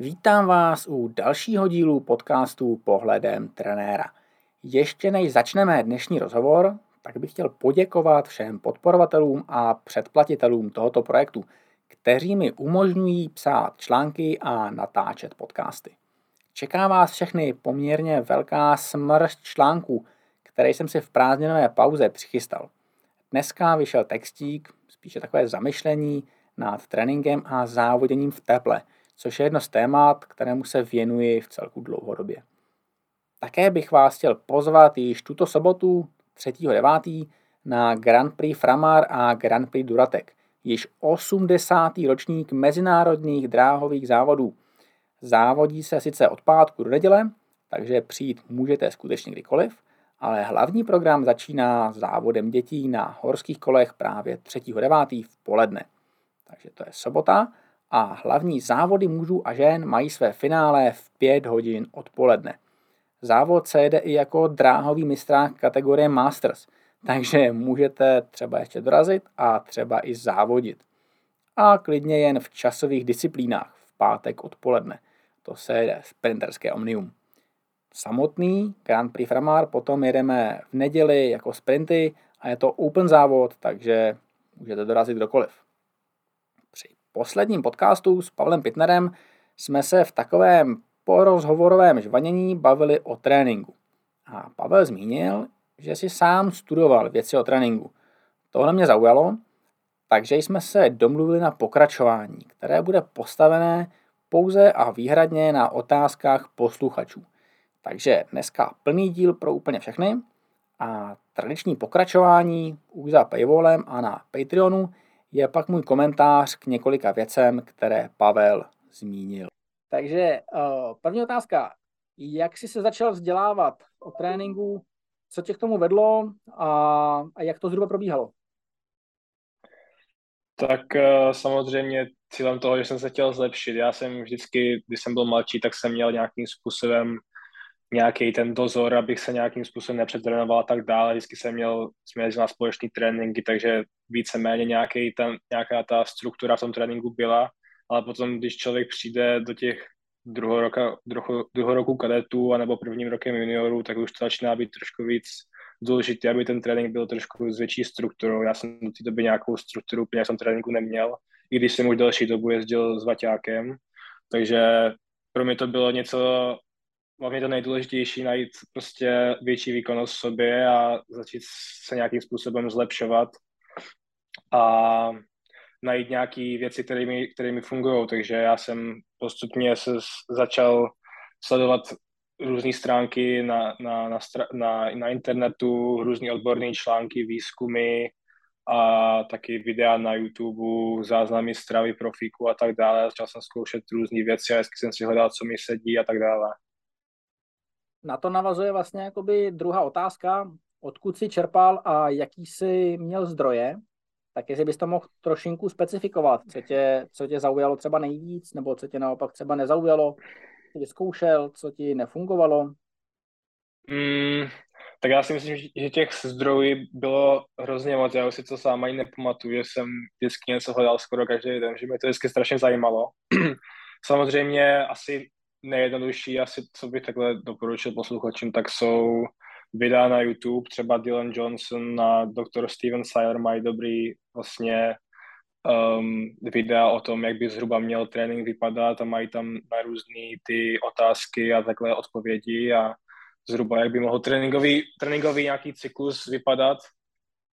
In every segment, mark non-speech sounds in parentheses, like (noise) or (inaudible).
Vítám vás u dalšího dílu podcastu Pohledem trenéra. Ještě než začneme dnešní rozhovor, tak bych chtěl poděkovat všem podporovatelům a předplatitelům tohoto projektu, kteří mi umožňují psát články a natáčet podcasty. Čeká vás všechny poměrně velká smršť článků, které jsem si v prázdninové pauze přichystal. Dneska vyšel textík, spíše takové zamyšlení nad tréninkem a závoděním v teple, což je jedno z témat, kterému se věnuji v celku dlouhodobě. Také bych vás chtěl pozvat již tuto sobotu 3.9. na Grand Prix Framar a Grand Prix Duratek, již 80. ročník mezinárodních dráhových závodů. Závodí se sice od pátku do neděle, takže přijít můžete skutečně kdykoliv, ale hlavní program začíná závodem dětí na horských kolech právě 3.9. v poledne. Takže to je sobota a hlavní závody mužů a žen mají své finále v 5 hodin odpoledne. Závod se jede i jako dráhový mistrák kategorie Masters, takže můžete třeba ještě dorazit a třeba i závodit. A klidně jen v časových disciplínách v pátek odpoledne. To se jede sprinterské omnium samotný Grand Prix Framar, potom jedeme v neděli jako sprinty a je to open závod, takže můžete dorazit kdokoliv. Posledním podcastu s Pavlem Pitnerem jsme se v takovém porozhovorovém žvanění bavili o tréninku. A Pavel zmínil, že si sám studoval věci o tréninku. Tohle mě zaujalo, takže jsme se domluvili na pokračování, které bude postavené pouze a výhradně na otázkách posluchačů – takže dneska plný díl pro úplně všechny a tradiční pokračování už za paywallem a na Patreonu je pak můj komentář k několika věcem, které Pavel zmínil. Takže eh, první otázka. Jak jsi se začal vzdělávat o tréninku? Co tě k tomu vedlo a, a jak to zhruba probíhalo? Tak eh, samozřejmě cílem toho, že jsem se chtěl zlepšit. Já jsem vždycky, když jsem byl mladší, tak jsem měl nějakým způsobem nějaký ten dozor, abych se nějakým způsobem nepřetrénoval a tak dále. Vždycky jsem měl, jsme na společné tréninky, takže víceméně nějaký ten, nějaká ta struktura v tom tréninku byla, ale potom, když člověk přijde do těch druhého, roka, druho, druhého roku kadetů anebo prvním rokem juniorů, tak už to začíná být trošku víc důležité, aby ten trénink byl trošku s větší strukturou. Já jsem do té doby nějakou strukturu úplně tom tréninku neměl, i když jsem už delší dobu jezdil s Vaťákem, takže pro mě to bylo něco hlavně to nejdůležitější najít prostě větší výkonnost v sobě a začít se nějakým způsobem zlepšovat a najít nějaké věci, které mi, které mi fungují. Takže já jsem postupně se začal sledovat různé stránky na, na, na, na, na internetu, různé odborné články, výzkumy a taky videa na YouTube, záznamy stravy profíku a tak dále. Začal jsem zkoušet různé věci a jsem si hledal, co mi sedí a tak dále na to navazuje vlastně jakoby druhá otázka, odkud jsi čerpal a jaký jsi měl zdroje, tak jestli bys to mohl trošinku specifikovat, co tě, co tě zaujalo třeba nejvíc, nebo co tě naopak třeba nezaujalo, co vyzkoušel, co ti nefungovalo? Mm, tak já si myslím, že těch zdrojů bylo hrozně moc, já už si to sám ani nepamatuju, že jsem vždycky něco hledal skoro každý den, že mě to vždycky strašně zajímalo. (clears throat) Samozřejmě asi nejjednodušší asi, co bych takhle doporučil posluchačům, tak jsou videa na YouTube, třeba Dylan Johnson a Dr. Steven Sire mají dobrý vlastně um, videa o tom, jak by zhruba měl trénink vypadat a mají tam na různé ty otázky a takhle odpovědi a zhruba jak by mohl tréninkový, tréninkový nějaký cyklus vypadat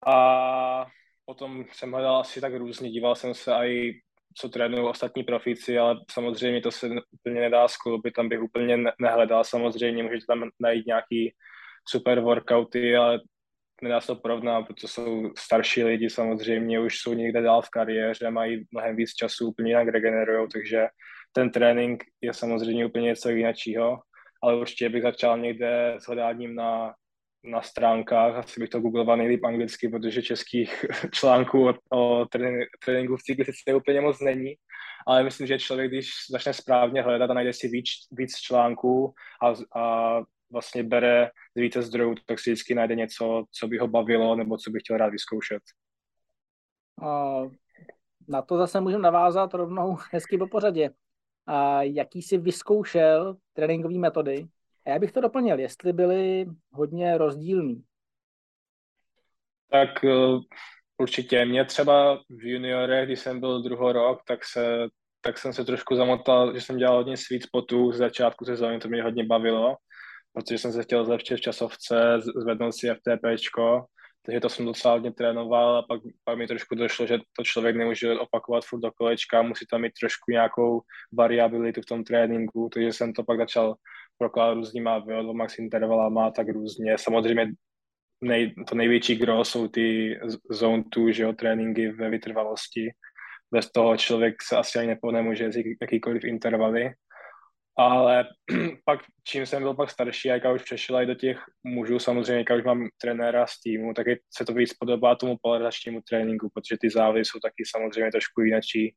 a potom jsem hledal asi tak různě, díval jsem se i co trénují ostatní profíci, ale samozřejmě to se úplně nedá skloubit, tam bych úplně nehledal. Samozřejmě můžete tam najít nějaký super workouty, ale nedá se to porovnat, protože jsou starší lidi samozřejmě, už jsou někde dál v kariéře, mají mnohem víc času, úplně jinak regenerují, takže ten trénink je samozřejmě úplně něco jiného, ale určitě bych začal někde s hledáním na na stránkách, asi bych to googloval nejlíp anglicky, protože českých (laughs) článků o, o tréninku v cyklistice úplně moc není, ale myslím, že člověk, když začne správně hledat a najde si víc, víc článků a, a vlastně bere z více zdrojů, tak si vždycky najde něco, co by ho bavilo nebo co by chtěl rád vyzkoušet. A na to zase můžeme navázat rovnou hezky po pořadě. a jaký si vyzkoušel tréninkové metody. A já bych to doplnil, jestli byly hodně rozdílný. Tak eh, určitě. Mě třeba v juniorech, když jsem byl druhý rok, tak, se, tak jsem se trošku zamotal, že jsem dělal hodně sweet spotů z začátku sezóny, to mě hodně bavilo, protože jsem se chtěl zlepšit v časovce, zvednout si FTPčko, takže to jsem docela hodně trénoval a pak, pak mi trošku došlo, že to člověk nemůže opakovat furt do kolečka, musí tam mít trošku nějakou variabilitu v tom tréninku, takže jsem to pak začal prokládat různýma VO2 max intervalama, tak různě. Samozřejmě nej, to největší gro jsou ty zone 2, že jo, tréninky ve vytrvalosti. Bez toho člověk se asi ani nemůže jezdit jakýkoliv intervaly. Ale (clears throat) pak, čím jsem byl pak starší, a už přešel i do těch mužů, samozřejmě, jak už mám trenéra z týmu, tak se to víc podobá tomu polarizačnímu tréninku, protože ty závody jsou taky samozřejmě trošku jináčí.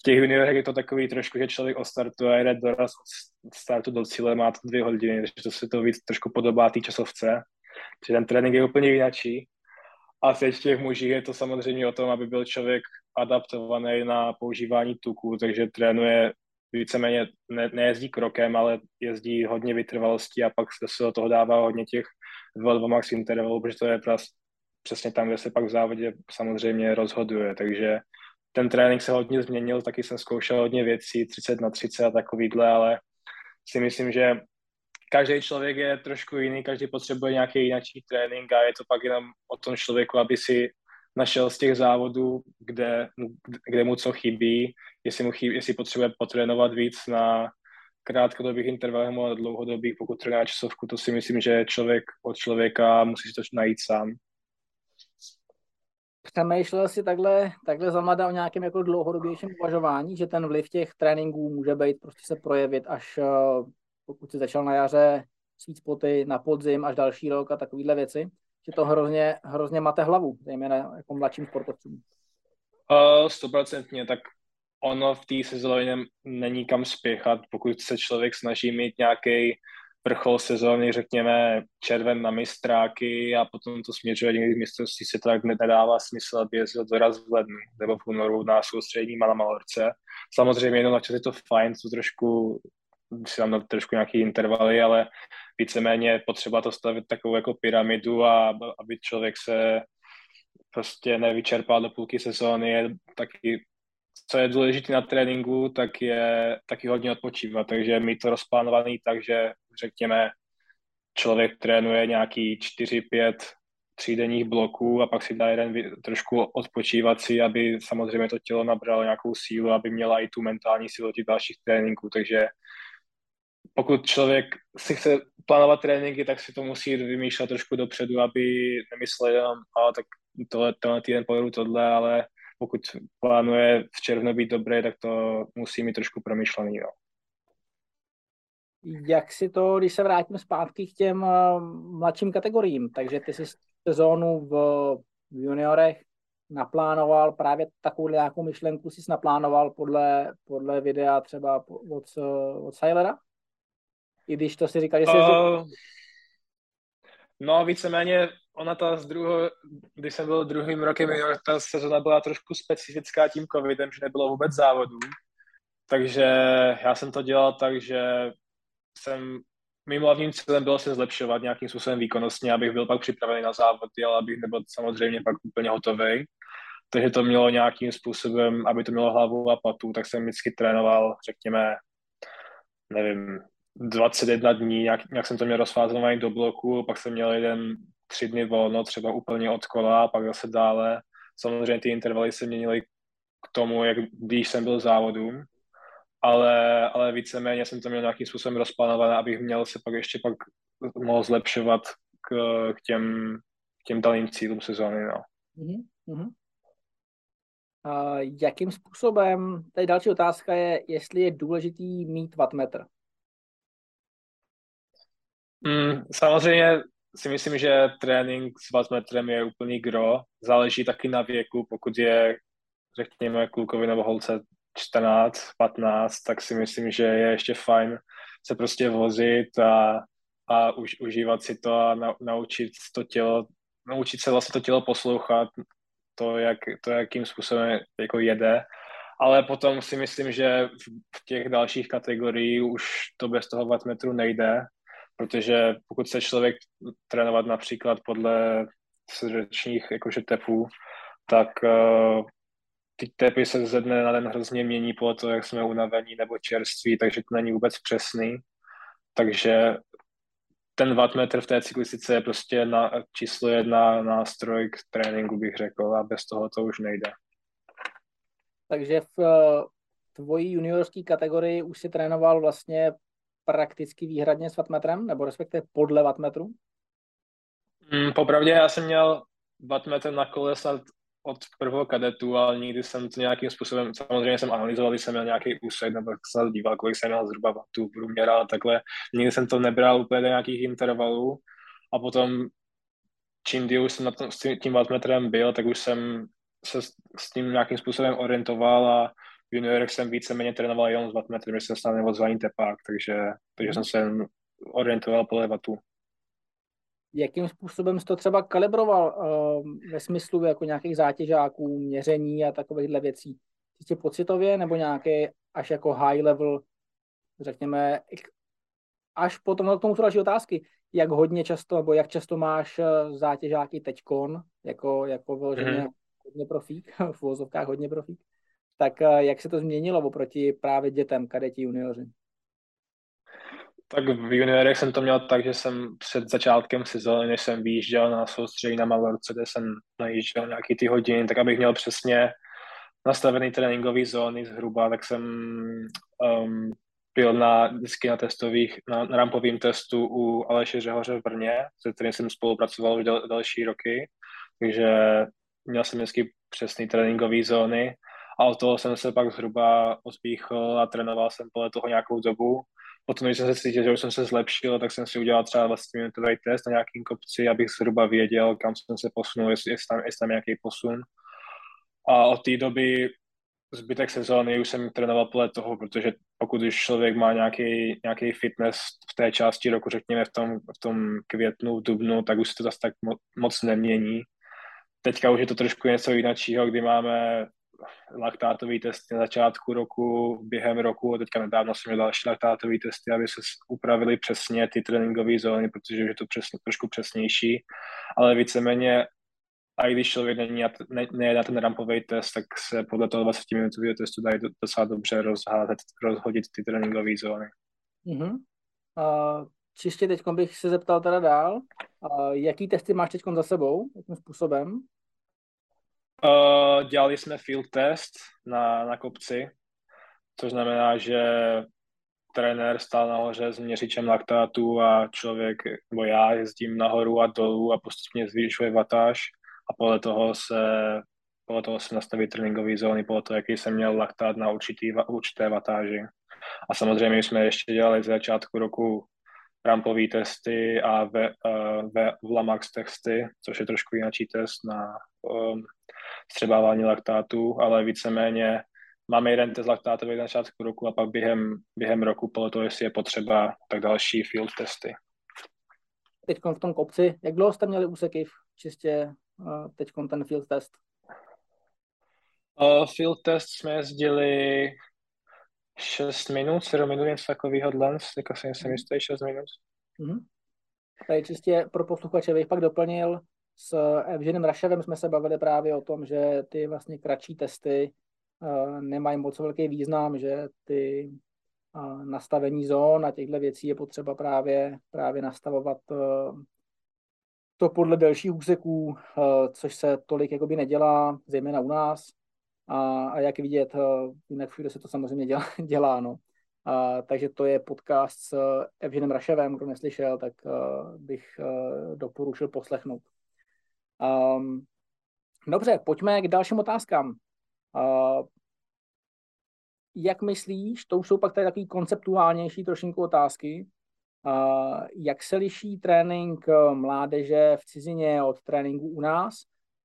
V těch juniorech je to takový trošku, že člověk ostartuje a jde doraz od startu do cíle, má to dvě hodiny, takže to se to víc trošku podobá té časovce. Takže ten trénink je úplně jináčí. A teď těch mužích je to samozřejmě o tom, aby byl člověk adaptovaný na používání tuku, takže trénuje víceméně ne, nejezdí krokem, ale jezdí hodně vytrvalostí a pak se do toho dává hodně těch V2 max intervalů, protože to je přesně tam, kde se pak v závodě samozřejmě rozhoduje, takže ten trénink se hodně změnil, taky jsem zkoušel hodně věcí, 30 na 30 a takovýhle, ale si myslím, že každý člověk je trošku jiný, každý potřebuje nějaký jiný trénink a je to pak jenom o tom člověku, aby si našel z těch závodů, kde, kde mu co chybí, jestli, mu chybí, jestli potřebuje potrénovat víc na krátkodobých intervalech nebo dlouhodobých, pokud trénuje časovku, to si myslím, že člověk od člověka musí si to najít sám. Přemýšlel si takhle, takhle za mladá o nějakém jako dlouhodobějším uvažování, že ten vliv těch tréninků může být prostě se projevit až eh, pokud si začal na jaře sweet spoty na podzim až další rok a takovéhle věci, že to hrozně, hrozně máte hlavu, zejména jako mladším sportovcům. Stoprocentně, uh, tak ono v té sezóně není kam spěchat, pokud se člověk snaží mít nějaký vrchol sezóny, řekněme červen na mistráky a potom to směřuje někdy k mistrovství se tak nedává smysl, aby jezdil doraz v lednu nebo v únoru na soustřední na Malorce. Samozřejmě jenom na čas je to fajn, to trošku si tam dát trošku nějaký intervaly, ale víceméně potřeba to stavit takovou jako pyramidu a aby člověk se prostě nevyčerpal do půlky sezóny, je taky co je důležité na tréninku, tak je taky hodně odpočívat, takže mít to rozplánovaný tak, že řekněme, člověk trénuje nějaký 4-5 třídenních bloků a pak si dá jeden trošku odpočívací, aby samozřejmě to tělo nabralo nějakou sílu, aby měla i tu mentální sílu těch dalších tréninků, takže pokud člověk si chce plánovat tréninky, tak si to musí vymýšlet trošku dopředu, aby nemyslel jenom, a tak tohle, tenhle týden pojedu tohle, ale pokud plánuje v červnu být dobré, tak to musí mít trošku promyšlený. No. Jak si to, když se vrátím zpátky k těm uh, mladším kategoriím, takže ty jsi sezónu v, juniorech naplánoval právě takovou nějakou myšlenku jsi naplánoval podle, podle videa třeba od, od Sailera? I když to si říkal, že jsi... Uh, no víceméně ona ta z druhého, když jsem byl druhým rokem ta sezona byla trošku specifická tím covidem, že nebylo vůbec závodů. Takže já jsem to dělal tak, že jsem mým hlavním cílem bylo se zlepšovat nějakým způsobem výkonnostně, abych byl pak připravený na závody, ale abych nebyl samozřejmě pak úplně hotový. Takže to mělo nějakým způsobem, aby to mělo hlavu a patu, tak jsem vždycky trénoval, řekněme, nevím, 21 dní, nějak, nějak jsem to měl rozfázovaný do bloku, pak jsem měl jeden tři dny volno, třeba úplně od kola pak zase dále. Samozřejmě ty intervaly se měnily k tomu, jak když jsem byl závodům, ale, ale víceméně jsem to měl nějakým způsobem rozplánované, abych měl se pak ještě pak mohl zlepšovat k, k těm, k těm daným cílům sezóny. No. Mm-hmm. A jakým způsobem, tady další otázka je, jestli je důležitý mít wattmetr. Mm, samozřejmě si myslím, že trénink s wattmetrem je úplný gro. Záleží taky na věku, pokud je, řekněme, klukovi nebo holce 14, 15, tak si myslím, že je ještě fajn se prostě vozit a, a už, užívat si to a na, naučit to tělo, naučit se vlastně to tělo poslouchat, to, jak, to jakým způsobem jako jede. Ale potom si myslím, že v těch dalších kategoriích už to bez toho wattmetru nejde, protože pokud se člověk trénovat například podle srdečních jakože tepů, tak uh, ty tepy se ze dne na den hrozně mění podle toho, jak jsme unavení nebo čerství, takže to není vůbec přesný. Takže ten wattmetr v té cyklistice je prostě na, číslo jedna nástroj k tréninku, bych řekl, a bez toho to už nejde. Takže v eh, tvojí juniorské kategorii už si trénoval vlastně prakticky výhradně s wattmetrem, nebo respektive podle wattmetru? Mm, popravdě já jsem měl wattmetr na kole snad od prvého kadetu, ale nikdy jsem to nějakým způsobem, samozřejmě jsem analyzoval, když jsem měl nějaký úsek, nebo jsem díval, kolik jsem měl zhruba vatů průměr, ale takhle nikdy jsem to nebral úplně do nějakých intervalů a potom čím díl jsem na tom, s tím, tím byl, tak už jsem se s tím nějakým způsobem orientoval a v juniorech jsem víceméně trénoval jenom s wattmetrem, že jsem snad nebyl tepák, takže, takže jsem se orientoval podle vatů jakým způsobem jsi to třeba kalibroval uh, ve smyslu jako nějakých zátěžáků, měření a takovýchhle věcí? Čistě pocitově nebo nějaké až jako high level, řekněme, až potom k tomu jsou další otázky, jak hodně často, nebo jak často máš eh, zátěžáky teďkon, jako, jako vyloženě mm-hmm. hodně profík, (laughs) v vozovkách hodně profík, tak eh, jak se to změnilo oproti právě dětem, kadeti, junioři? Tak v juniorech jsem to měl tak, že jsem před začátkem sezóny, než jsem vyjížděl na soustředí na Malorce, kde jsem najížděl nějaký ty hodiny, tak abych měl přesně nastavený tréninkový zóny zhruba, tak jsem um, byl na, vždycky na testových, na, na rampovém testu u Aleše Řehoře v Brně, se kterým jsem spolupracoval už dal, další roky, takže měl jsem vždycky přesný tréninkový zóny a od toho jsem se pak zhruba ospíchl a trénoval jsem podle toho nějakou dobu potom, když jsem se cítil, že už jsem se zlepšil, tak jsem si udělal třeba vlastně minutový test na nějakým kopci, abych zhruba věděl, kam jsem se posunul, jestli, jestli, tam, jestli tam nějaký posun. A od té doby zbytek sezóny už jsem trénoval podle toho, protože pokud už člověk má nějaký, nějaký fitness v té části roku, řekněme v tom, v tom květnu, v dubnu, tak už se to zase tak moc nemění. Teďka už je to trošku něco jiného, kdy máme laktátový testy na začátku roku, během roku, a teďka nedávno jsem měl další laktátový testy, aby se upravili přesně ty tréninkové zóny, protože je to přesně, trošku přesnější, ale víceméně a i když člověk není ne, ne na ten rampový test, tak se podle toho 20 minutového testu dají docela dobře rozházet, rozhodit ty tréninkové zóny. Mm-hmm. Uh, čistě teď bych se zeptal teda dál, uh, jaký testy máš teď za sebou, jakým způsobem? Uh, dělali jsme field test na, na kopci, což znamená, že trenér stál nahoře s měřičem laktátu a člověk, nebo já jezdím nahoru a dolů a postupně zvýšuje vatáž a podle toho se podle toho se nastaví tréninkové zóny, podle toho, jaký jsem měl laktát na určitý, určité vatáži. A samozřejmě jsme ještě dělali z začátku roku rampové testy a ve, uh, ve Vlamax testy, což je trošku jiný test na um, střebávání laktátu, ale víceméně máme jeden test laktátový na začátku roku a pak během, během roku podle toho, jestli je potřeba, tak další field testy. Teď v tom kopci, jak dlouho jste měli úseky čistě uh, teď ten field test? Uh, field test jsme jezdili 6 minut, 7 minut, něco takového dlens, jako jsem si jistý, 6 minut. Mm-hmm. Tady čistě pro posluchače bych pak doplnil, s Evženem Raševem jsme se bavili právě o tom, že ty vlastně kratší testy uh, nemají moc velký význam, že ty uh, nastavení zón a těchto věcí je potřeba právě, právě nastavovat to podle delších úseků, což se tolik jakoby nedělá, zejména u nás. A, a jak vidět, jinak všude se to samozřejmě dělá, (laughs) dělá no. A, takže to je podcast s Evženem Raševem, kdo neslyšel, tak bych doporučil poslechnout. Um, dobře, pojďme k dalším otázkám. Uh, jak myslíš, to už jsou pak tady takový konceptuálnější trošinku otázky, uh, jak se liší trénink mládeže v cizině od tréninku u nás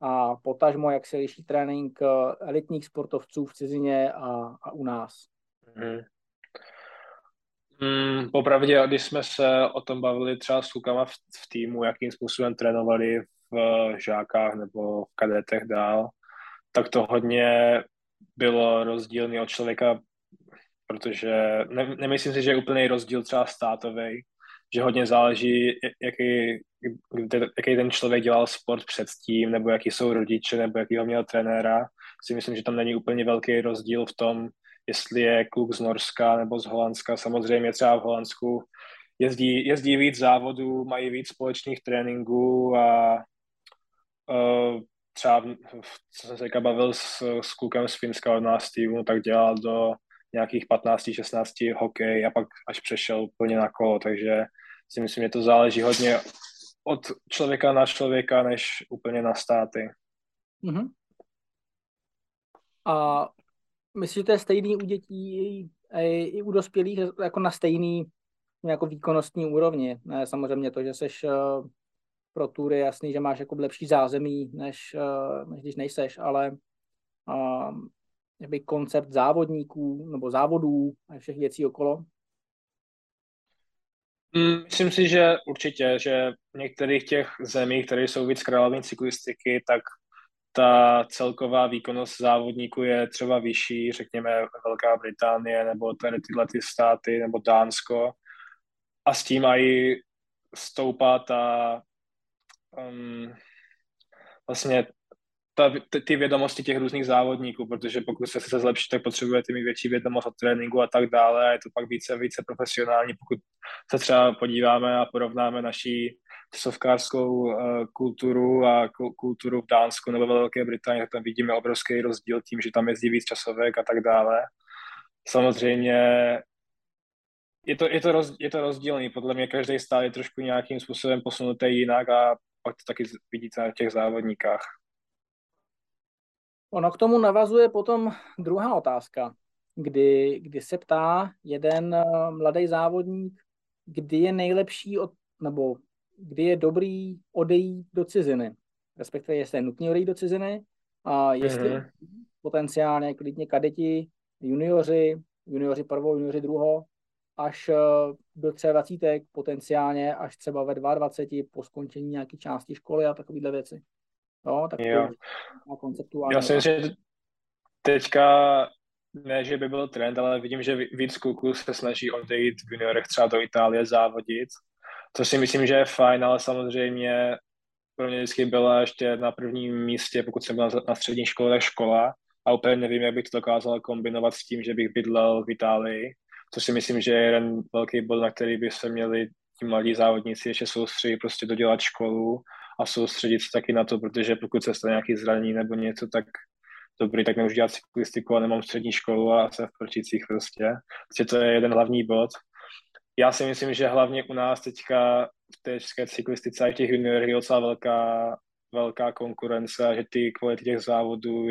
a potažmo, jak se liší trénink elitních sportovců v cizině a, a u nás? Hmm. Hmm, popravdě, když jsme se o tom bavili třeba s klukama v, v týmu, jakým způsobem trénovali v žákách nebo v kadetech dál, tak to hodně bylo rozdílný od člověka, protože ne, nemyslím si, že je úplný rozdíl třeba státový, že hodně záleží, jaký, jaký ten člověk dělal sport předtím, nebo jaký jsou rodiče, nebo jaký ho měl trenéra. Si myslím, že tam není úplně velký rozdíl v tom, jestli je kluk z Norska nebo z Holandska. Samozřejmě třeba v Holandsku jezdí, jezdí víc závodů, mají víc společných tréninků a uh, třeba, co jsem se bavil s, s klukem z Finska od nás týmu, tak dělal do nějakých 15-16 hokej a pak až přešel plně na kolo, takže si myslím, že to záleží hodně od člověka na člověka, než úplně na státy. Mm-hmm. A myslíš, že to je stejný u dětí i, i u dospělých, jako na stejný jako výkonnostní úrovni? Ne, samozřejmě to, že seš uh, pro tury, jasný, že máš jako lepší zázemí, než, uh, než když nejseš, ale jakoby koncept závodníků nebo závodů a všech věcí okolo? Mm, myslím si, že určitě, že v některých těch zemích, které jsou víc královní cyklistiky, tak ta celková výkonnost závodníků je třeba vyšší, řekněme Velká Británie nebo tady tyhle ty státy nebo Dánsko. A s tím i stoupá ta um, vlastně ta, ty vědomosti těch různých závodníků, protože pokud se chce zlepšit, tak potřebujete mít větší vědomost o tréninku a tak dále a je to pak více více profesionální, pokud se třeba podíváme a porovnáme naší sovkářskou uh, kulturu a kulturu v Dánsku nebo ve Velké Británii, tak tam vidíme obrovský rozdíl tím, že tam jezdí víc časovek a tak dále. Samozřejmě je to, je to, roz, je to rozdílný, podle mě každý stát je trošku nějakým způsobem posunutý jinak a pak to taky vidíte na těch závodníkách. Ono k tomu navazuje potom druhá otázka, kdy, kdy se ptá jeden eh, mladý závodník, kdy je nejlepší, od, nebo kdy je dobrý odejít do ciziny, respektive jestli je nutný odejít do ciziny a jestli mm-hmm. potenciálně klidně kadeti, junioři, junioři prvou, junioři druhou, až eh, do 23, potenciálně až třeba ve 22 po skončení nějaké části školy a takovéhle věci. No, tak jo. to konceptuálně. Já si myslím, že teďka ne, že by byl trend, ale vidím, že víc kluků se snaží odejít v juniorech třeba do Itálie závodit, To si myslím, že je fajn, ale samozřejmě pro mě vždycky byla ještě na prvním místě, pokud jsem byl na střední škole, tak škola a úplně nevím, jak bych to dokázal kombinovat s tím, že bych bydlel v Itálii, To si myslím, že je jeden velký bod, na který by se měli ti mladí závodníci ještě soustředit, prostě dodělat školu a soustředit se taky na to, protože pokud se stane nějaký zranění nebo něco, tak dobrý, tak nemůžu dělat cyklistiku a nemám střední školu a jsem v Prčících prostě. Prostě to je jeden hlavní bod. Já si myslím, že hlavně u nás teďka v té české cyklistice a těch juniorech je docela velká, velká konkurence že ty kvality těch závodů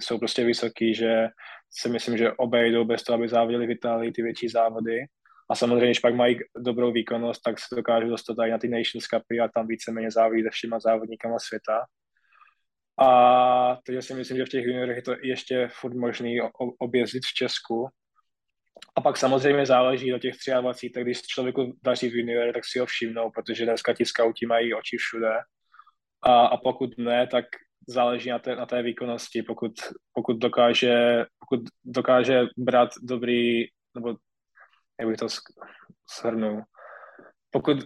jsou prostě vysoký, že si myslím, že obejdou bez toho, aby závodili v Itálii ty větší závody. A samozřejmě, když pak mají dobrou výkonnost, tak se dokážou dostat i na ty Nations Cupy a tam víceméně závodí se všema závodníkama světa. A takže si myslím, že v těch juniorech je to ještě furt možný objezdit v Česku. A pak samozřejmě záleží do těch 23, tak když člověku daří v juniore, tak si ho všimnou, protože dneska ti scouti mají oči všude. A, a pokud ne, tak záleží na té, na té výkonnosti. Pokud, pokud, dokáže, pokud dokáže brát dobrý, nebo jak bych to shrnul, pokud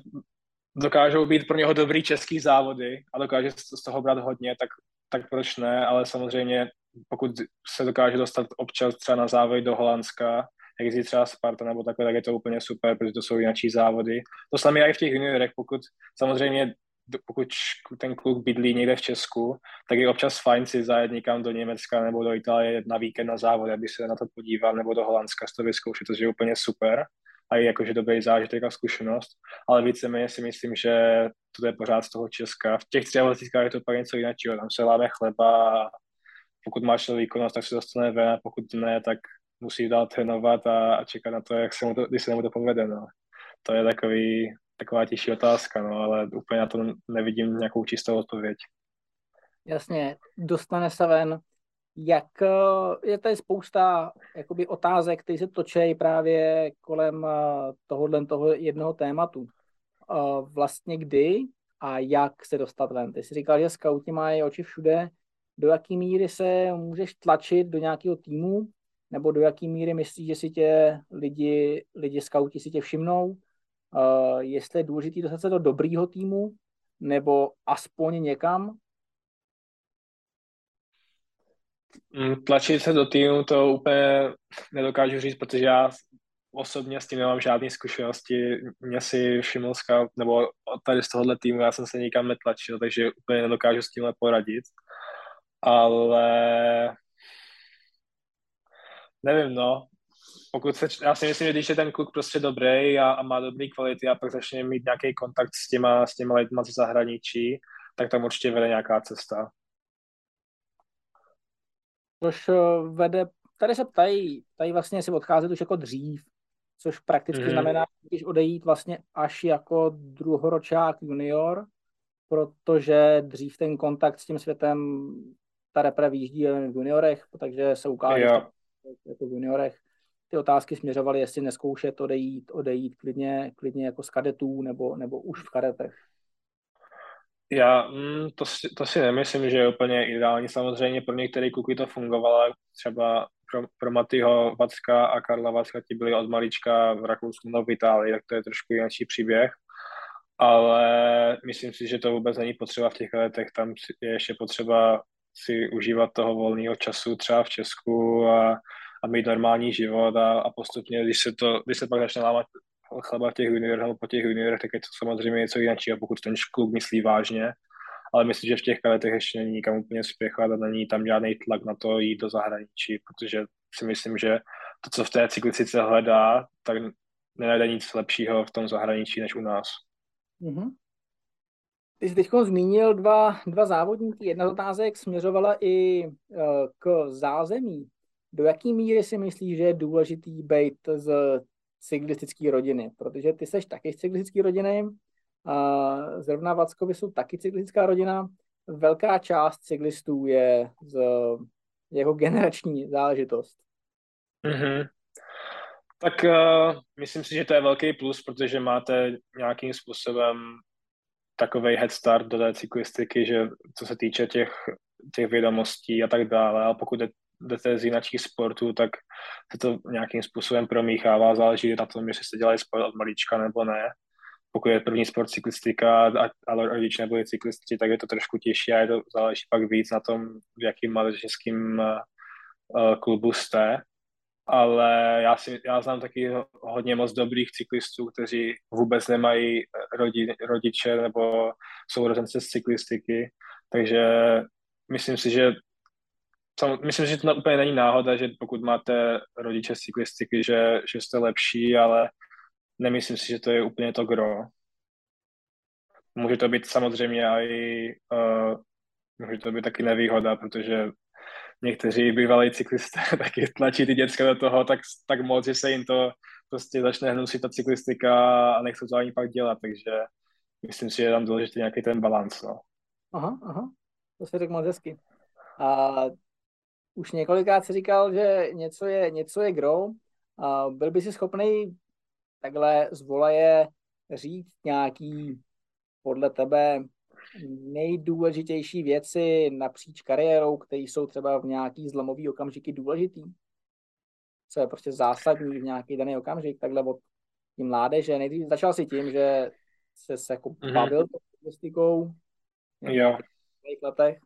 dokážou být pro něho dobrý český závody a dokáže z toho brát hodně, tak, tak proč ne, ale samozřejmě pokud se dokáže dostat občas třeba na závody do Holandska, jak jezdí třeba Sparta nebo takhle, tak je to úplně super, protože to jsou jináčí závody. To samé i v těch juniorech, pokud samozřejmě pokud ten kluk bydlí někde v Česku, tak je občas fajn si zajet někam do Německa nebo do Itálie na víkend na závod, aby se na to podíval, nebo do Holandska to vyzkoušet, to je úplně super a je jakože dobrý zážitek a zkušenost, ale víceméně si myslím, že to je pořád z toho Česka. V těch třech je to pak něco jiného, tam se láme chleba pokud máš výkonnost, tak se dostane ven a pokud ne, tak musí dál trénovat a, a čekat na to, jak se mu to, když se mu to povede. No. To je takový, taková těžší otázka, no, ale úplně na to nevidím nějakou čistou odpověď. Jasně, dostane se ven. Jak eh, je tady spousta jakoby, otázek, které se točí právě kolem eh, tohohle toho jednoho tématu. Eh, vlastně kdy a jak se dostat ven. Ty jsi říkal, že skauti mají oči všude. do jaký míry se můžeš tlačit do nějakého týmu, nebo do jaký míry myslíš, že si tě lidi, lidi skauti si tě všimnou, uh, jestli je důležité dostat se do dobrýho týmu, nebo aspoň někam? Mm, tlačit se do týmu to úplně nedokážu říct, protože já osobně s tím nemám žádné zkušenosti. Mě si scout, nebo tady z tohohle týmu já jsem se nikam netlačil, takže úplně nedokážu s tímhle poradit. Ale nevím, no. Pokud se, já si myslím, že když je ten kluk prostě dobrý a, a má dobrý kvality a pak začne mít nějaký kontakt s těma, s těma lidma ze zahraničí, tak tam určitě vede nějaká cesta. Což eh, vede, tady se ptají, tady vlastně si odcházet už jako dřív, což prakticky mm. znamená, když odejít vlastně až jako druhoročák junior, protože dřív ten kontakt s tím světem ta repre výjíždí v juniorech, takže se ukáže jako v juniorech. Ty otázky směřovaly, jestli neskoušet odejít, odejít klidně, klidně jako z kadetů nebo, nebo už v kadetech. Já mm, to, si, to si nemyslím, že je úplně ideální. Samozřejmě pro některé kluky to fungovalo, třeba pro, pro Matyho Vacka a Karla Vacka ti byli od malička v Rakousku nebo v Itálii, tak to je trošku jiný příběh. Ale myslím si, že to vůbec není potřeba v těch letech. Tam je ještě potřeba si užívat toho volného času třeba v Česku a, a mít normální život a, a postupně, když se, to, když se pak začne lámat chleba v těch juniorech nebo po těch juniorech, tak je to samozřejmě něco jiného, pokud ten klub myslí vážně. Ale myslím, že v těch kaletech ještě není nikam úplně spěchat a není tam žádný tlak na to jít do zahraničí, protože si myslím, že to, co v té cyklistice hledá, tak nenajde nic lepšího v tom zahraničí než u nás. Mm-hmm. Ty jsi teď zmínil dva, dva závodníky. Jedna z otázek směřovala i uh, k zázemí. Do jaký míry si myslíš, že je důležitý být z cyklistické rodiny? Protože ty seš taky z cyklistické rodiny, a zrovna Vackovi jsou taky cyklistická rodina. Velká část cyklistů je z jeho generační záležitost. Mm-hmm. Tak uh, myslím si, že to je velký plus, protože máte nějakým způsobem takový head start do té cyklistiky, že co se týče těch, těch vědomostí a tak dále, ale pokud jdete z jiných sportů, tak se to nějakým způsobem promíchává, záleží na tom, jestli se dělají sport od malička nebo ne. Pokud je první sport cyklistika, ale rodič nebyli cyklisti, tak je to trošku těžší a je to záleží pak víc na tom, v jakým mládežnickým uh, klubu jste ale já, si, já znám taky hodně moc dobrých cyklistů, kteří vůbec nemají rodi, rodiče nebo sourozence z cyklistiky, takže myslím si, že myslím, že to úplně není náhoda, že pokud máte rodiče cyklistiky, že, že jste lepší, ale nemyslím si, že to je úplně to gro. Může to být samozřejmě i uh, může to být taky nevýhoda, protože někteří bývalí cyklisté (laughs) taky tlačí ty děcka do toho tak, tak moc, že se jim to prostě začne hnusit ta cyklistika a nechcou to ani pak dělat, takže myslím si, že je tam důležitý nějaký ten balans. No. Aha, aha, to se řekl moc hezky. A už několikrát si říkal, že něco je, něco je grow. A byl by si schopný takhle z volaje říct nějaký podle tebe nejdůležitější věci napříč kariérou, které jsou třeba v nějaký zlomový okamžiky důležitý? Co je prostě zásadní v nějaký daný okamžik, takhle od tím mládeže. Nejdřív začal si tím, že se, se jako mm-hmm. bavil cyklistikou jo. v letech.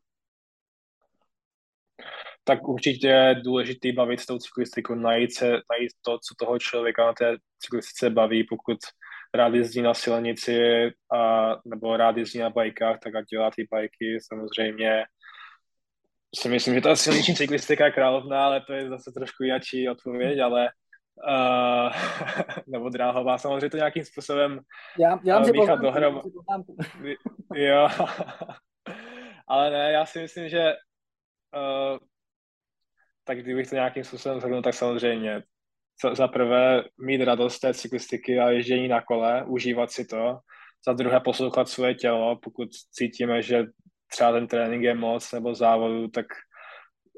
Tak určitě je důležité bavit s tou cyklistikou, najít, se, najít to, co toho člověka na té cyklistice baví, pokud rád jezdí na silnici a, nebo rád jezdí na bajkách, tak ať dělá ty bajky. Samozřejmě si myslím, že ta silniční cyklistika je královná, ale to je zase trošku jináčí odpověď, ale uh, (laughs) nebo dráhová, samozřejmě to nějakým způsobem já, já uh, míchat dohromady. jo, (laughs) ale ne, já si myslím, že uh, tak kdybych to nějakým způsobem zhrnul, tak samozřejmě za prvé mít radost té cyklistiky a ježdění na kole, užívat si to, za druhé poslouchat svoje tělo, pokud cítíme, že třeba ten trénink je moc nebo závodu, tak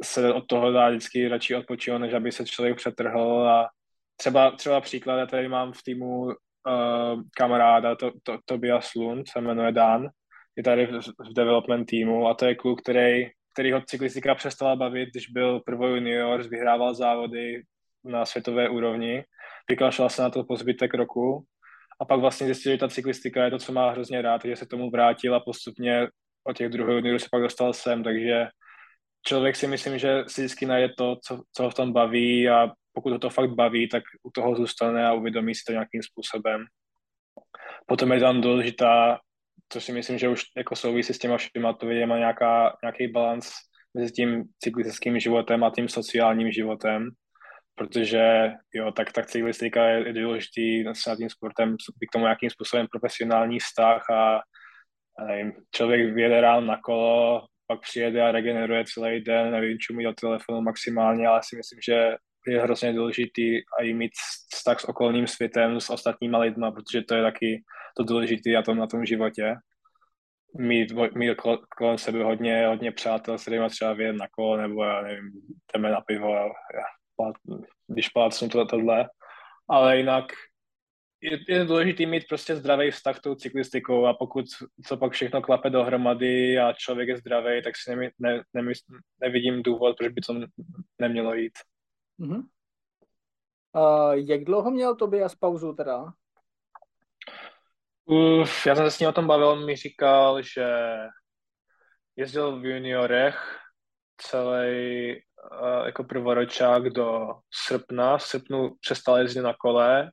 se od toho dá vždycky radši odpočívat, než aby se člověk přetrhl. A třeba, třeba příklad, já tady mám v týmu uh, kamaráda, to, to, Tobias Lund, se jmenuje Dan, je tady v, v development týmu a to je kluk, který který ho cyklistika přestala bavit, když byl prvou junior, vyhrával závody na světové úrovni, vykašlal se na to po zbytek roku a pak vlastně zjistil, že ta cyklistika je to, co má hrozně rád, takže se tomu vrátil a postupně od těch druhých juniorů se pak dostal sem, takže člověk si myslím, že si vždycky najde to, co, co ho v tom baví a pokud ho to fakt baví, tak u toho zůstane a uvědomí si to nějakým způsobem. Potom je tam důležitá, co si myslím, že už jako souvisí s těma všema to má nějaká, nějaký balans mezi tím cyklistickým životem a tím sociálním životem, protože jo, tak, tak cyklistika je, je důležitý s tím sportem, k tomu nějakým způsobem profesionální vztah a, a nevím, člověk vyjede ráno na kolo, pak přijede a regeneruje celý den, nevím, čemu do telefonu maximálně, ale si myslím, že je hrozně důležitý i mít vztah s okolním světem, s ostatníma lidma, protože to je taky to důležité na tom, na tom životě. Mít, mít kolem sebe hodně, hodně přátel, s kterými třeba vyjet na kolo, nebo já nevím, jdeme na pivo já, když plácnu to, tohle. Ale jinak je, je důležité mít prostě zdravý vztah tou cyklistikou a pokud to pak všechno klape dohromady a člověk je zdravý, tak si ne, ne, ne, nevidím důvod, proč by to nemělo jít. Uh-huh. Uh, jak dlouho měl Tobias pauzu teda? Uf, já jsem se s ním o tom bavil, on mi říkal, že jezdil v juniorech celý uh, jako prvoročák do srpna. V srpnu přestal jezdit na kole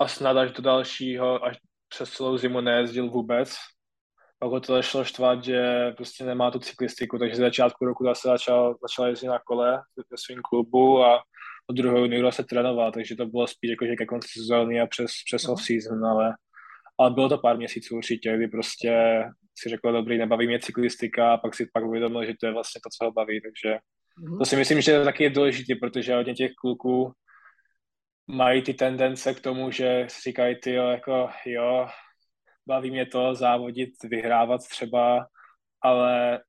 a snad až do dalšího, až přes celou zimu nejezdil vůbec. Pak ho to začalo štvat, že prostě nemá tu cyklistiku, takže z začátku roku zase začal, začal jezdit na kole ve svém klubu a od druhého juniora se trénoval, takže to bylo spíš jako, že ke konci sezóny a přes, přes mm. off-season, ale, ale bylo to pár měsíců určitě, kdy prostě si řekl, dobrý, nebaví mě cyklistika a pak si pak uvědomil, že to je vlastně to, co ho baví, takže mm. to si myslím, že taky je důležité, protože hodně těch kluků mají ty tendence k tomu, že si říkají, ty jo, jako jo, baví mě to závodit, vyhrávat třeba, ale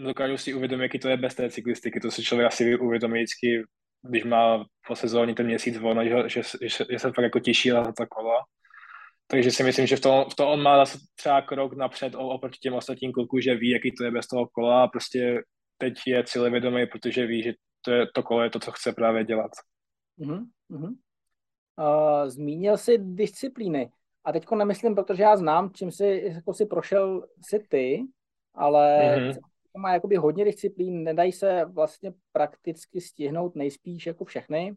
dokážu si uvědomit, jaký to je bez té cyklistiky. To si člověk asi uvědomí vždycky, když má po sezóně ten měsíc volno, že, že, že, se fakt jako těší na to kolo. Takže si myslím, že v tom, v tom on má zase třeba krok napřed oproti těm ostatním klukům, že ví, jaký to je bez toho kola a prostě teď je cílevědomý, protože ví, že to, je, to kolo je to, co chce právě dělat. Uh-huh. Uh, zmínil jsi disciplíny. A teď nemyslím, protože já znám, čím si, jako si prošel si ty, ale mm-hmm. má jakoby hodně disciplín, nedají se vlastně prakticky stihnout nejspíš jako všechny,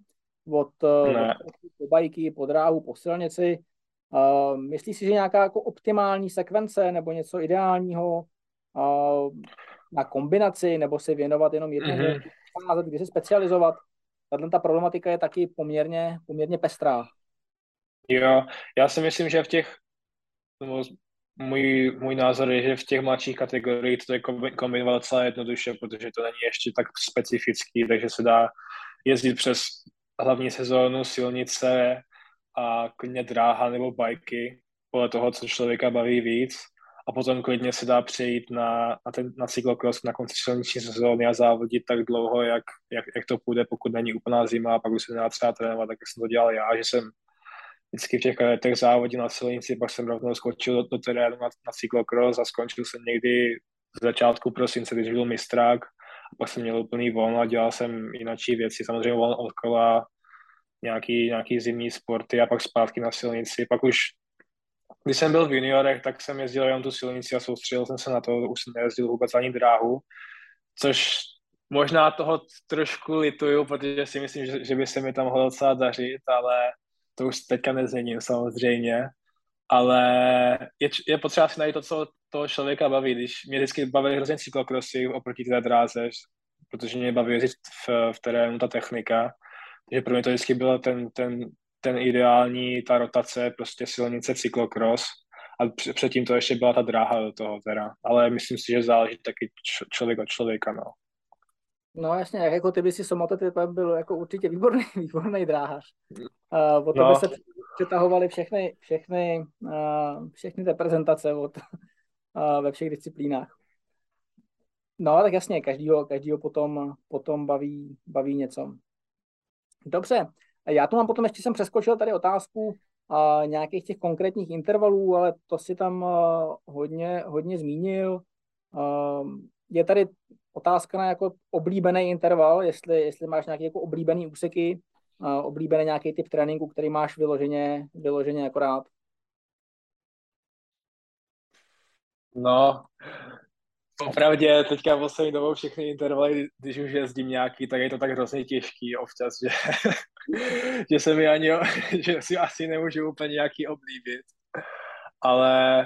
od, ne. od bajky, po dráhu, po silnici. Uh, myslíš si, že nějaká jako optimální sekvence nebo něco ideálního uh, na kombinaci, nebo se věnovat jenom jednomu, mm-hmm. kdy se specializovat? Tato ta problematika je taky poměrně, poměrně pestrá. Jo, já si myslím, že v těch, nebo můj, můj názor je, že v těch mladších kategoriích to je kombinovat docela jednoduše, protože to není ještě tak specifický, takže se dá jezdit přes hlavní sezónu, silnice a klidně dráha nebo bajky, podle toho, co člověka baví víc. A potom klidně se dá přejít na, na, ten, na cyklokros na konci silniční sezóny a závodit tak dlouho, jak, jak, jak to půjde, pokud není úplná zima a pak už se nedá třeba trénovat, tak jsem to dělal já, že jsem vždycky v těch letech závodil na silnici, pak jsem rovnou skočil do, do terénu na, na cyklokros a skončil jsem někdy v začátku prosince, když byl mistrák a pak jsem měl úplný volno a dělal jsem jinačí věci, samozřejmě volno od kola, nějaký, nějaký zimní sporty a pak zpátky na silnici. Pak už, když jsem byl v juniorech, tak jsem jezdil jenom tu silnici a soustředil jsem se na to, už jsem nejezdil vůbec ani dráhu, což možná toho trošku lituju, protože si myslím, že, že by se mi tam mohlo docela dařit, ale to už teďka nezměním samozřejmě, ale je, je potřeba si najít to, co toho člověka baví. Když mě vždycky bavily hrozně cyklokrosy oproti té dráze, protože mě baví jezdit v, v terénu ta technika, takže pro mě to vždycky bylo ten, ten, ten ideální, ta rotace, prostě silnice cyklokros a předtím to ještě byla ta dráha do toho teda, ale myslím si, že záleží taky č- člověk od člověka, no. No jasně, jak jako ty by si Somote byl jako určitě výborný, (laughs) výborný dráhař. Uh, od no. tebe se přetahovaly všechny, všechny, uh, všechny té prezentace od, uh, ve všech disciplínách. No, tak jasně, každýho, každýho potom, potom baví, baví něco. Dobře, já tu mám potom, ještě jsem přeskočil tady otázku uh, nějakých těch konkrétních intervalů, ale to si tam uh, hodně, hodně zmínil. Uh, je tady otázka na jako oblíbený interval, jestli, jestli máš nějaké jako oblíbený úseky, oblíbený nějaký typ tréninku, který máš vyloženě, vyloženě jako rád. No, Popravdě, teďka poslední dobou všechny intervaly, když už jezdím nějaký, tak je to tak hrozně těžký občas, že, (laughs) že se mi ani, (laughs) že si asi nemůžu úplně nějaký oblíbit. Ale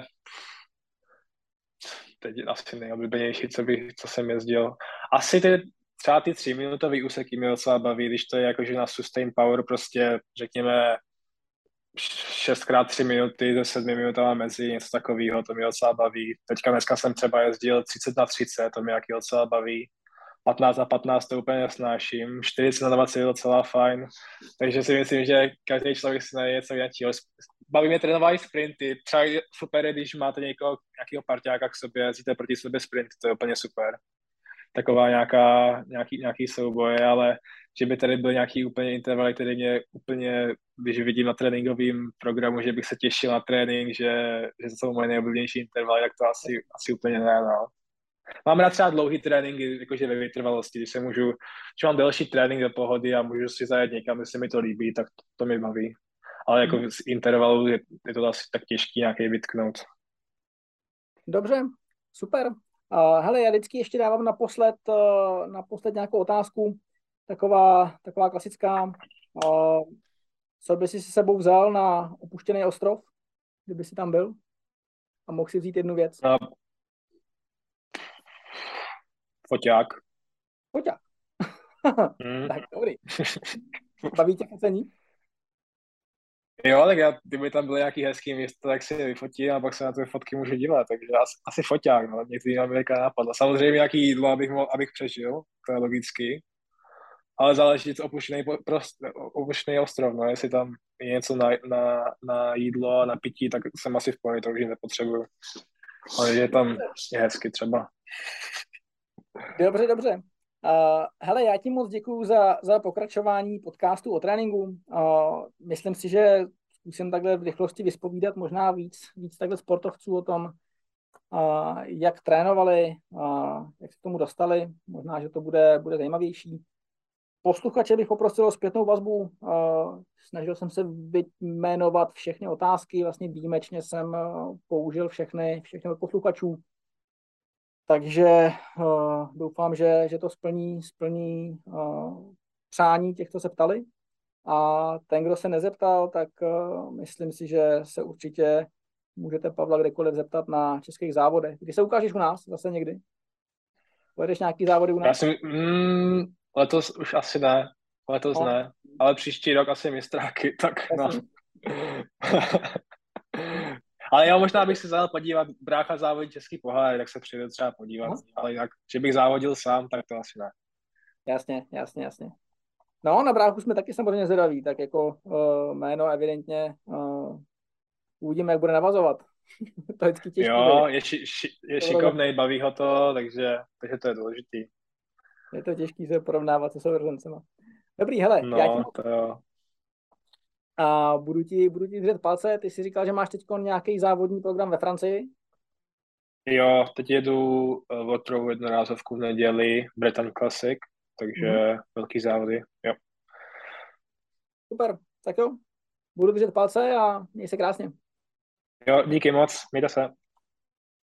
teď asi nejoblíbenější, co, bych, co jsem jezdil. Asi ty, třeba ty tři minutový úseky mě docela baví, když to je jakože na sustain power prostě, řekněme, 6x3 minuty se 7 minutama mezi, něco takového, to mě docela baví. Teďka dneska jsem třeba jezdil 30 na 30, to mě jaký docela baví. 15 na 15 to úplně nesnáším, 40 na 20 je docela fajn, takže si myslím, že každý člověk si najde něco jiného. Baví mě trénovat sprinty, třeba super, když máte někoho, nějakého parťáka k sobě, jezdíte proti sobě sprint, to je úplně super. Taková nějaká, nějaký, nějaký souboje, ale že by tady byl nějaký úplně interval, který mě úplně, když vidím na tréninkovém programu, že bych se těšil na trénink, že, že to jsou moje nejoblíbenější intervaly, tak to asi, asi úplně ne, no. Mám rád třeba dlouhý tréninky, jakože ve vytrvalosti, když se můžu, když mám delší trénink do pohody a můžu si zajet někam, jestli mi to líbí, tak to, to mi baví. Ale jako z intervalu je, je to asi tak těžký nějaký vytknout. Dobře, super. Uh, hele, já vždycky ještě dávám naposled, uh, naposled nějakou otázku taková, taková klasická. Uh, co by si se sebou vzal na opuštěný ostrov, kdyby si tam byl? A mohl si vzít jednu věc? Uh, foťák. Foťák. mm. (laughs) tak dobrý. (laughs) Baví tě focení? Jo, tak já, kdyby tam byly nějaký hezký místo, tak si je vyfotím a pak se na ty fotky můžu dívat, takže asi, asi foťák, no, někdy nám napadlo. Samozřejmě nějaký jídlo, abych, mohl, abych přežil, to je logicky ale záleží opuštěný, prost, opuštěný ostrov, no, jestli tam je něco na, na, na jídlo a na pití, tak jsem asi v pohodě, to už nepotřebuju. Ale je tam je hezky třeba. Dobře, dobře. Uh, hele, já ti moc děkuju za, za pokračování podcastu o tréninku. Uh, myslím si, že zkusím takhle v rychlosti vyspovídat možná víc, víc takhle sportovců o tom, uh, jak trénovali, uh, jak se k tomu dostali. Možná, že to bude, bude zajímavější. Posluchače bych poprosil o zpětnou vazbu. Snažil jsem se vyjmenovat všechny otázky, vlastně výjimečně jsem použil všechny, všechny posluchačů. Takže doufám, že, že to splní, splní přání těch, co se ptali. A ten, kdo se nezeptal, tak myslím si, že se určitě můžete Pavla kdekoliv zeptat na českých závodech. Kdy se ukážeš u nás zase někdy? Pojedeš nějaký závody u nás? Já si, mm, Letos už asi ne, letos no. ne, ale příští rok asi mistráky, tak no. (laughs) ale já možná bych se zajel podívat, brácha závodí český pohár, tak se přijde třeba podívat, no. ale jak, že bych závodil sám, tak to asi ne. Jasně, jasně, jasně. No, na bráchu jsme taky samozřejmě zvědaví, tak jako uh, jméno evidentně uh, uvidíme, jak bude navazovat. (laughs) to je vždycky těžké. Jo, je, ši, ši, je šikovnej, baví ho to, takže, takže to je důležitý je to těžký se porovnávat se sourozencema. Dobrý, hele, no, já ti... to jo. A budu ti, budu ti držet palce. Ty jsi říkal, že máš teď nějaký závodní program ve Francii? Jo, teď jedu v Otrovu jednorázovku v neděli, Breton Classic, takže mm. velký závody, jo. Super, tak jo. Budu držet palce a měj se krásně. Jo, díky moc, mějte se.